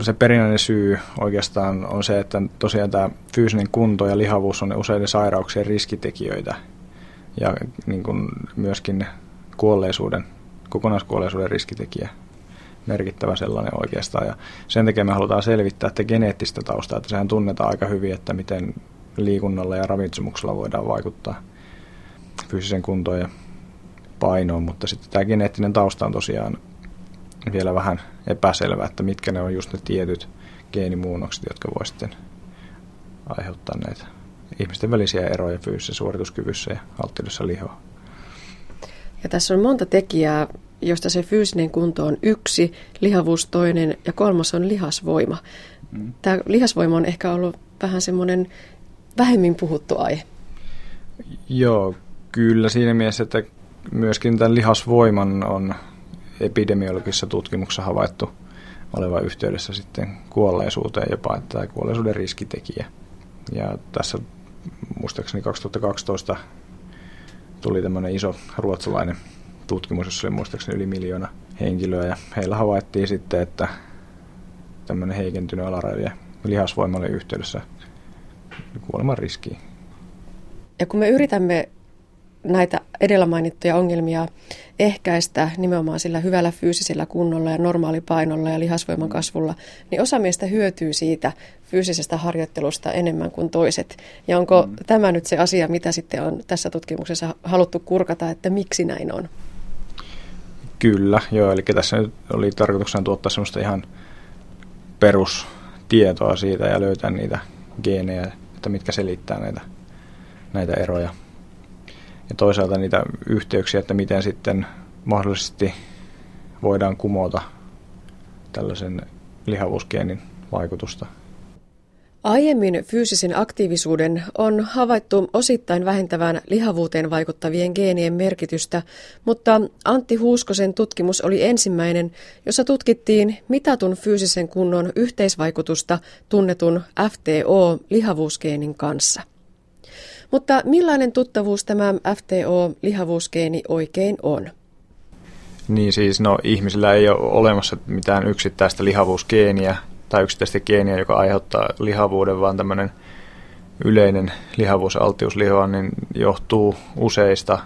se perinnöllinen syy oikeastaan on se, että tosiaan tämä fyysinen kunto ja lihavuus on useiden sairauksien riskitekijöitä ja niin kuin myöskin kuolleisuuden, kokonaiskuolleisuuden riskitekijä merkittävä sellainen oikeastaan. Ja sen takia me halutaan selvittää että geneettistä taustaa, että sehän tunnetaan aika hyvin, että miten liikunnalla ja ravitsemuksella voidaan vaikuttaa fyysisen kuntoon ja painoon, mutta sitten tämä geneettinen tausta on tosiaan vielä vähän epäselvä, että mitkä ne on just ne tietyt geenimuunnokset, jotka voi sitten aiheuttaa näitä ihmisten välisiä eroja fyysisessä suorituskyvyssä ja alttiudessa lihoa. Ja tässä on monta tekijää, josta se fyysinen kunto on yksi, lihavuus toinen ja kolmas on lihasvoima. Mm. Tämä lihasvoima on ehkä ollut vähän semmoinen vähemmin puhuttu aihe. Joo, kyllä siinä mielessä, että myöskin tämän lihasvoiman on epidemiologisessa tutkimuksessa havaittu olevan yhteydessä sitten kuolleisuuteen jopa, että kuolleisuuden riskitekijä. Ja tässä muistaakseni 2012 tuli tämmöinen iso ruotsalainen tutkimus, jossa oli muistaakseni yli miljoona henkilöä, ja heillä havaittiin sitten, että tämmöinen heikentynyt alaraja lihasvoima oli yhteydessä kuoleman riskiin. Ja kun me yritämme näitä edellä mainittuja ongelmia ehkäistä nimenomaan sillä hyvällä fyysisellä kunnolla ja normaalipainolla ja lihasvoiman kasvulla, niin osa meistä hyötyy siitä fyysisestä harjoittelusta enemmän kuin toiset. Ja onko mm. tämä nyt se asia, mitä sitten on tässä tutkimuksessa haluttu kurkata, että miksi näin on? Kyllä, joo. Eli tässä nyt oli tarkoituksena tuottaa sellaista ihan perustietoa siitä ja löytää niitä geenejä, että mitkä selittää näitä, näitä eroja ja toisaalta niitä yhteyksiä, että miten sitten mahdollisesti voidaan kumota tällaisen lihavuusgeenin vaikutusta. Aiemmin fyysisen aktiivisuuden on havaittu osittain vähentävän lihavuuteen vaikuttavien geenien merkitystä, mutta Antti Huuskosen tutkimus oli ensimmäinen, jossa tutkittiin mitatun fyysisen kunnon yhteisvaikutusta tunnetun FTO-lihavuusgeenin kanssa. Mutta millainen tuttavuus tämä FTO-lihavuusgeeni oikein on? Niin siis, no ihmisillä ei ole olemassa mitään yksittäistä lihavuusgeeniä tai yksittäistä geeniä, joka aiheuttaa lihavuuden, vaan tämmöinen yleinen lihavuus- ja alttiuslihoa niin johtuu useista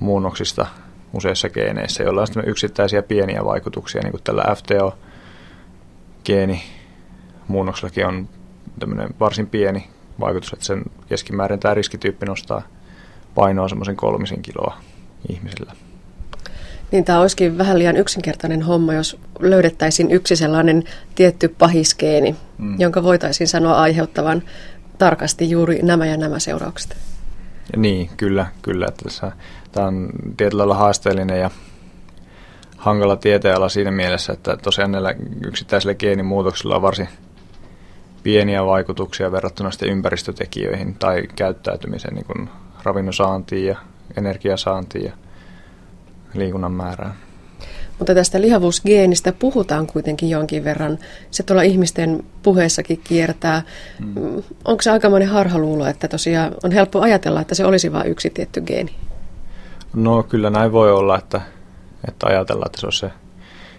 muunnoksista useissa geeneissä, joilla on yksittäisiä pieniä vaikutuksia, niin kuin tällä FTO-geeni muunnoksellakin on tämmöinen varsin pieni vaikutus, että sen keskimäärin tämä riskityyppi nostaa painoa semmoisen kolmisen kiloa ihmisillä. Niin tämä olisikin vähän liian yksinkertainen homma, jos löydettäisiin yksi sellainen tietty pahiskeeni, mm. jonka voitaisiin sanoa aiheuttavan tarkasti juuri nämä ja nämä seuraukset. Ja niin, kyllä, kyllä. Että tässä, tämä on tietyllä lailla haasteellinen ja hankala tieteenala siinä mielessä, että tosiaan näillä yksittäisillä geenimuutoksilla on varsin pieniä vaikutuksia verrattuna sitten ympäristötekijöihin tai käyttäytymiseen, niin kuin ravinnon saantiin ja energiasaantiin ja liikunnan määrään. Mutta tästä lihavuusgeenistä puhutaan kuitenkin jonkin verran. Se tuolla ihmisten puheessakin kiertää. Hmm. Onko se aikamoinen harhaluulo, että tosiaan on helppo ajatella, että se olisi vain yksi tietty geeni? No kyllä näin voi olla, että, että ajatellaan, että se on se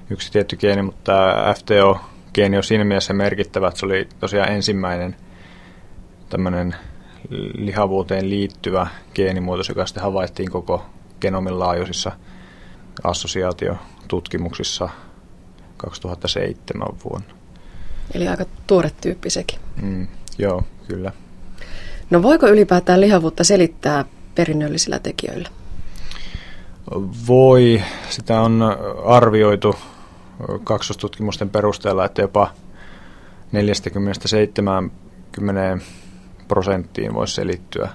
yksi tietty geeni, mutta tämä FTO geeni on siinä mielessä merkittävä, että se oli tosiaan ensimmäinen tämmöinen lihavuuteen liittyvä geenimuutos, joka sitten havaittiin koko genomin laajuisissa assosiaatiotutkimuksissa 2007 vuonna. Eli aika tuore tyyppi sekin. Mm, joo, kyllä. No voiko ylipäätään lihavuutta selittää perinnöllisillä tekijöillä? Voi. Sitä on arvioitu kaksostutkimusten perusteella, että jopa 40-70 prosenttiin voisi selittyä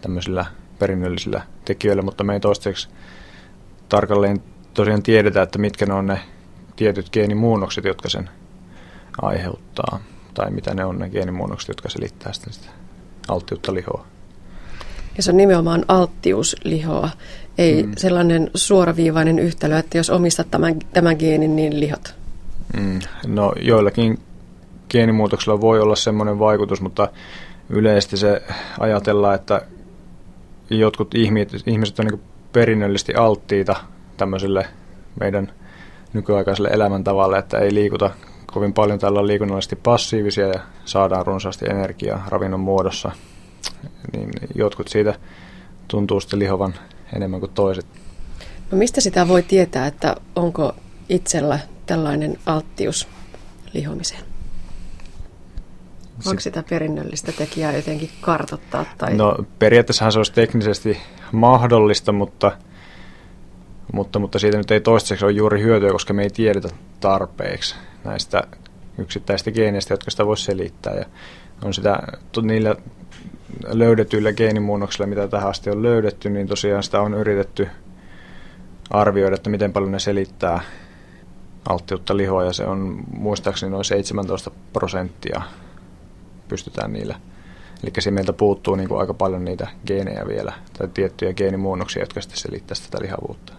tämmöisillä perinnöllisillä tekijöillä, mutta me ei toistaiseksi tarkalleen tosiaan tiedetä, että mitkä ne on ne tietyt geenimuunnokset, jotka sen aiheuttaa, tai mitä ne on ne geenimuunnokset, jotka selittää sitä, alttiutta lihoa. Ja se on nimenomaan alttiuslihoa, ei mm. sellainen suoraviivainen yhtälö, että jos omistat tämän, tämän geenin, niin lihot. Mm. No joillakin geenimuutoksilla voi olla semmoinen vaikutus, mutta yleisesti se ajatellaan, että jotkut ihmiset, ihmiset on niin perinnöllisesti alttiita tämmöiselle meidän nykyaikaiselle elämäntavalle, että ei liikuta kovin paljon tällä on liikunnallisesti passiivisia ja saadaan runsaasti energiaa ravinnon muodossa, niin jotkut siitä tuntuu sitten lihovan enemmän kuin toiset. No mistä sitä voi tietää, että onko itsellä tällainen alttius lihomiseen? Onko sitä perinnöllistä tekijää jotenkin kartottaa? Tai... No periaatteessahan se olisi teknisesti mahdollista, mutta, mutta, mutta siitä nyt ei toistaiseksi ole juuri hyötyä, koska me ei tiedetä tarpeeksi näistä yksittäisistä geeneistä, jotka sitä voisi selittää. Ja on sitä niillä löydetyillä geenimuunnoksilla, mitä tähän asti on löydetty, niin tosiaan sitä on yritetty arvioida, että miten paljon ne selittää alttiutta lihoa, ja se on muistaakseni noin 17 prosenttia pystytään niillä. Eli siinä meiltä puuttuu niin kuin aika paljon niitä geenejä vielä, tai tiettyjä geenimuunnoksia, jotka sitten selittävät tätä lihavuutta.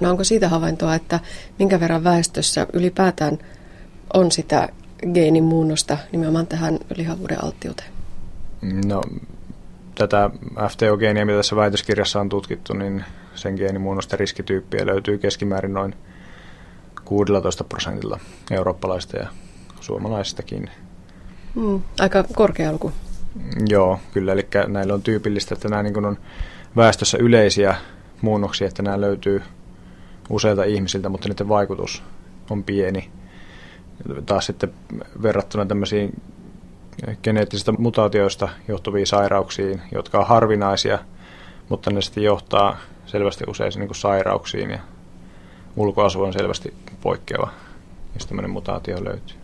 No onko siitä havaintoa, että minkä verran väestössä ylipäätään on sitä geenimuunnosta nimenomaan tähän lihavuuden alttiuteen? No, tätä FTO-geeniä, mitä tässä väitöskirjassa on tutkittu, niin sen geenimuunnosta riskityyppiä löytyy keskimäärin noin 16 prosentilla eurooppalaista ja suomalaisistakin. Mm, aika korkea luku. Joo, kyllä. Eli näillä on tyypillistä, että nämä niin on väestössä yleisiä muunnoksia, että nämä löytyy useilta ihmisiltä, mutta niiden vaikutus on pieni. Taas sitten verrattuna tämmöisiin geneettisistä mutaatioista johtuviin sairauksiin, jotka on harvinaisia, mutta ne sitten johtaa selvästi useisiin niin sairauksiin ja ulkoasu on selvästi poikkeava, jos tämmöinen mutaatio löytyy.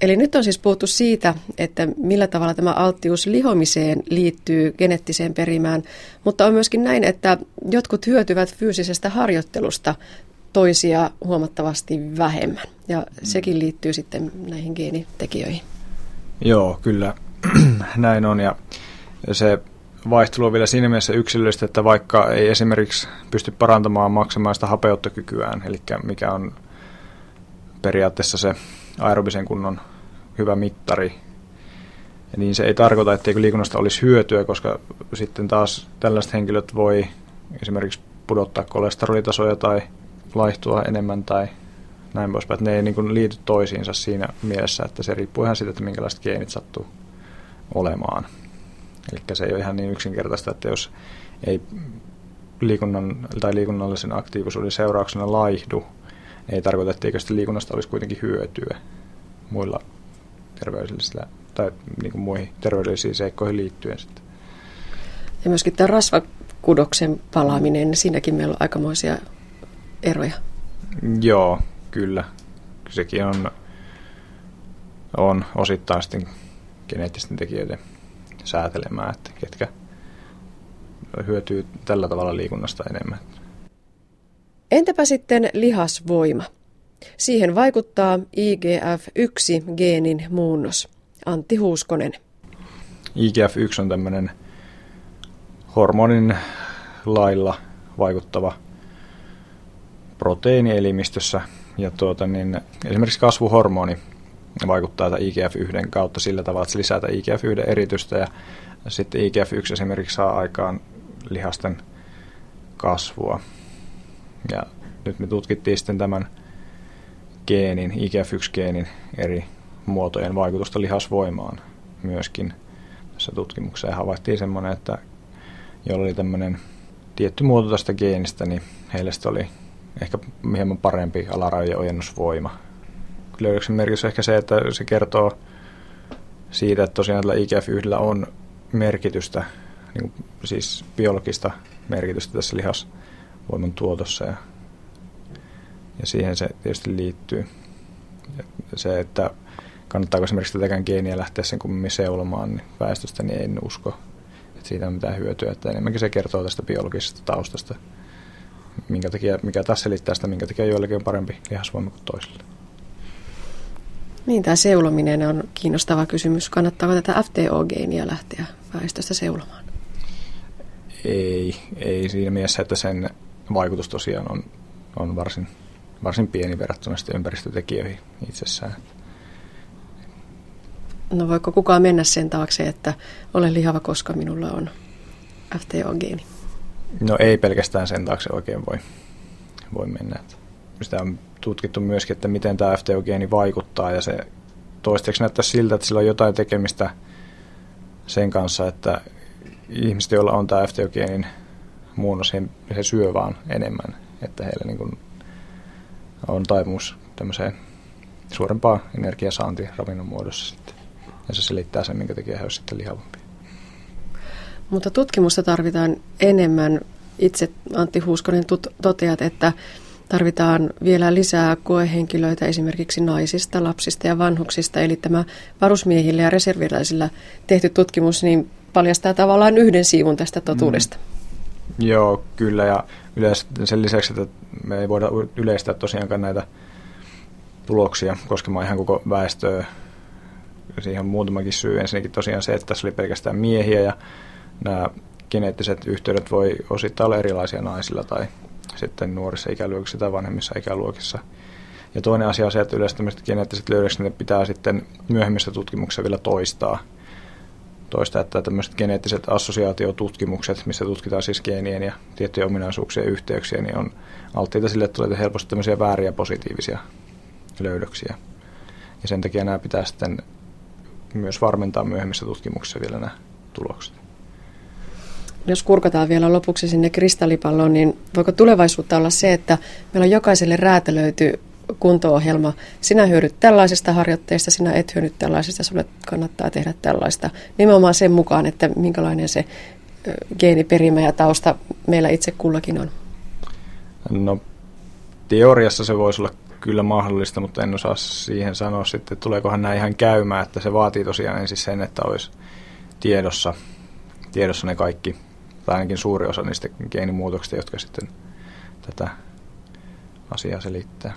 Eli nyt on siis puhuttu siitä, että millä tavalla tämä alttius lihomiseen liittyy geneettiseen perimään, mutta on myöskin näin, että jotkut hyötyvät fyysisestä harjoittelusta toisia huomattavasti vähemmän. Ja mm. sekin liittyy sitten näihin geenitekijöihin. Joo, kyllä näin on. Ja se vaihtelu on vielä siinä mielessä yksilöllistä, että vaikka ei esimerkiksi pysty parantamaan maksamaista hapeuttokykyään, eli mikä on periaatteessa se aerobisen kunnon hyvä mittari, niin se ei tarkoita, etteikö liikunnasta olisi hyötyä, koska sitten taas tällaiset henkilöt voi esimerkiksi pudottaa kolesterolitasoja tai laihtua enemmän tai näin poispäin. Että ne ei niin kuin liity toisiinsa siinä mielessä, että se riippuu ihan siitä, että minkälaiset geenit sattuu olemaan. Eli se ei ole ihan niin yksinkertaista, että jos ei liikunnan tai liikunnallisen aktiivisuuden seurauksena laihdu, ei tarkoita, etteikö sitä liikunnasta olisi kuitenkin hyötyä muilla terveydellisillä tai niin kuin muihin terveydellisiin seikkoihin liittyen sitten. Ja myöskin tämä rasvakudoksen palaaminen, siinäkin meillä on aikamoisia eroja. Joo, kyllä. Sekin on, on osittain sitten geneettisten tekijöiden säätelemään, että ketkä hyötyy tällä tavalla liikunnasta enemmän. Entäpä sitten lihasvoima? Siihen vaikuttaa IGF-1-geenin muunnos. Antti Huuskonen. IGF-1 on tämmöinen hormonin lailla vaikuttava proteiini elimistössä. Ja tuota, niin esimerkiksi kasvuhormoni vaikuttaa IGF-1 kautta sillä tavalla, että se lisää IGF-1 eritystä ja sitten IGF-1 esimerkiksi saa aikaan lihasten kasvua. Ja nyt me tutkittiin sitten tämän geenin, IGF-1-geenin eri muotojen vaikutusta lihasvoimaan myöskin tässä tutkimuksessa. Ja havaittiin semmoinen, että jolla oli tämmöinen tietty muoto tästä geenistä, niin heille oli ehkä hieman parempi alarajojen ojennusvoima. Löydöksen merkitys on ehkä se, että se kertoo siitä, että tosiaan tällä IGF-1 on merkitystä, niin kuin, siis biologista merkitystä tässä lihasvoiman tuotossa ja ja siihen se tietysti liittyy. Se, että kannattaako esimerkiksi tätäkään geeniä lähteä sen kummemmin seulomaan niin väestöstä, niin en usko, että siitä on mitään hyötyä. Että enemmänkin se kertoo tästä biologisesta taustasta, minkä takia, mikä tässä selittää sitä, minkä takia joillekin on parempi lihasvoima kuin toisille. Niin, tämä seulominen on kiinnostava kysymys. Kannattaako tätä FTO-geeniä lähteä väestöstä seulomaan? Ei, ei siinä mielessä, että sen vaikutus tosiaan on, on varsin varsin pieni verrattuna sitten ympäristötekijöihin itsessään. No voiko kukaan mennä sen taakse, että olen lihava, koska minulla on FTO-geeni? No ei pelkästään sen taakse oikein voi, voi mennä. sitä on tutkittu myöskin, että miten tämä FTO-geeni vaikuttaa ja se toistaiseksi näyttää siltä, että sillä on jotain tekemistä sen kanssa, että ihmiset, joilla on tämä FTO-geenin muunnos, he, he syö vaan enemmän, että heillä niin kuin on taipumus tämmöiseen suurempaa energiasaanti ravinnon muodossa sitten. Ja se selittää sen, minkä takia he olisivat sitten lihavampia. Mutta tutkimusta tarvitaan enemmän. Itse Antti Huuskonen toteat, että tarvitaan vielä lisää koehenkilöitä esimerkiksi naisista, lapsista ja vanhuksista. Eli tämä varusmiehillä ja reserviläisillä tehty tutkimus niin paljastaa tavallaan yhden siivun tästä totuudesta. Mm. Joo, kyllä. Ja yleensä sen lisäksi, että me ei voida yleistää tosiaankaan näitä tuloksia koskemaan ihan koko väestöä. Siihen on muutamakin syy. Ensinnäkin tosiaan se, että tässä oli pelkästään miehiä ja nämä geneettiset yhteydet voi osittain olla erilaisia naisilla tai sitten nuorissa ikäluokissa tai vanhemmissa ikäluokissa. Ja toinen asia on se, että yleensä tämmöiset geneettiset löydökset pitää sitten myöhemmissä tutkimuksissa vielä toistaa. Toista, että tämmöiset geneettiset assosiaatiotutkimukset, missä tutkitaan siis geenien ja tiettyjen ominaisuuksien yhteyksiä, niin on alttiita sille, että tulee helposti tämmöisiä vääriä positiivisia löydöksiä. Ja sen takia nämä pitää sitten myös varmentaa myöhemmissä tutkimuksissa vielä nämä tulokset. Jos kurkataan vielä lopuksi sinne kristallipalloon, niin voiko tulevaisuutta olla se, että meillä on jokaiselle räätälöity kunto-ohjelma. Sinä hyödyt tällaisesta harjoitteesta, sinä et hyödy tällaisesta, sinulle kannattaa tehdä tällaista. Nimenomaan sen mukaan, että minkälainen se geeniperimä ja tausta meillä itse kullakin on. No teoriassa se voisi olla kyllä mahdollista, mutta en osaa siihen sanoa sitten, tuleekohan nämä ihan käymään, että se vaatii tosiaan ensin sen, että olisi tiedossa, tiedossa ne kaikki, tai ainakin suuri osa niistä geenimuutoksista, jotka sitten tätä asiaa selittää.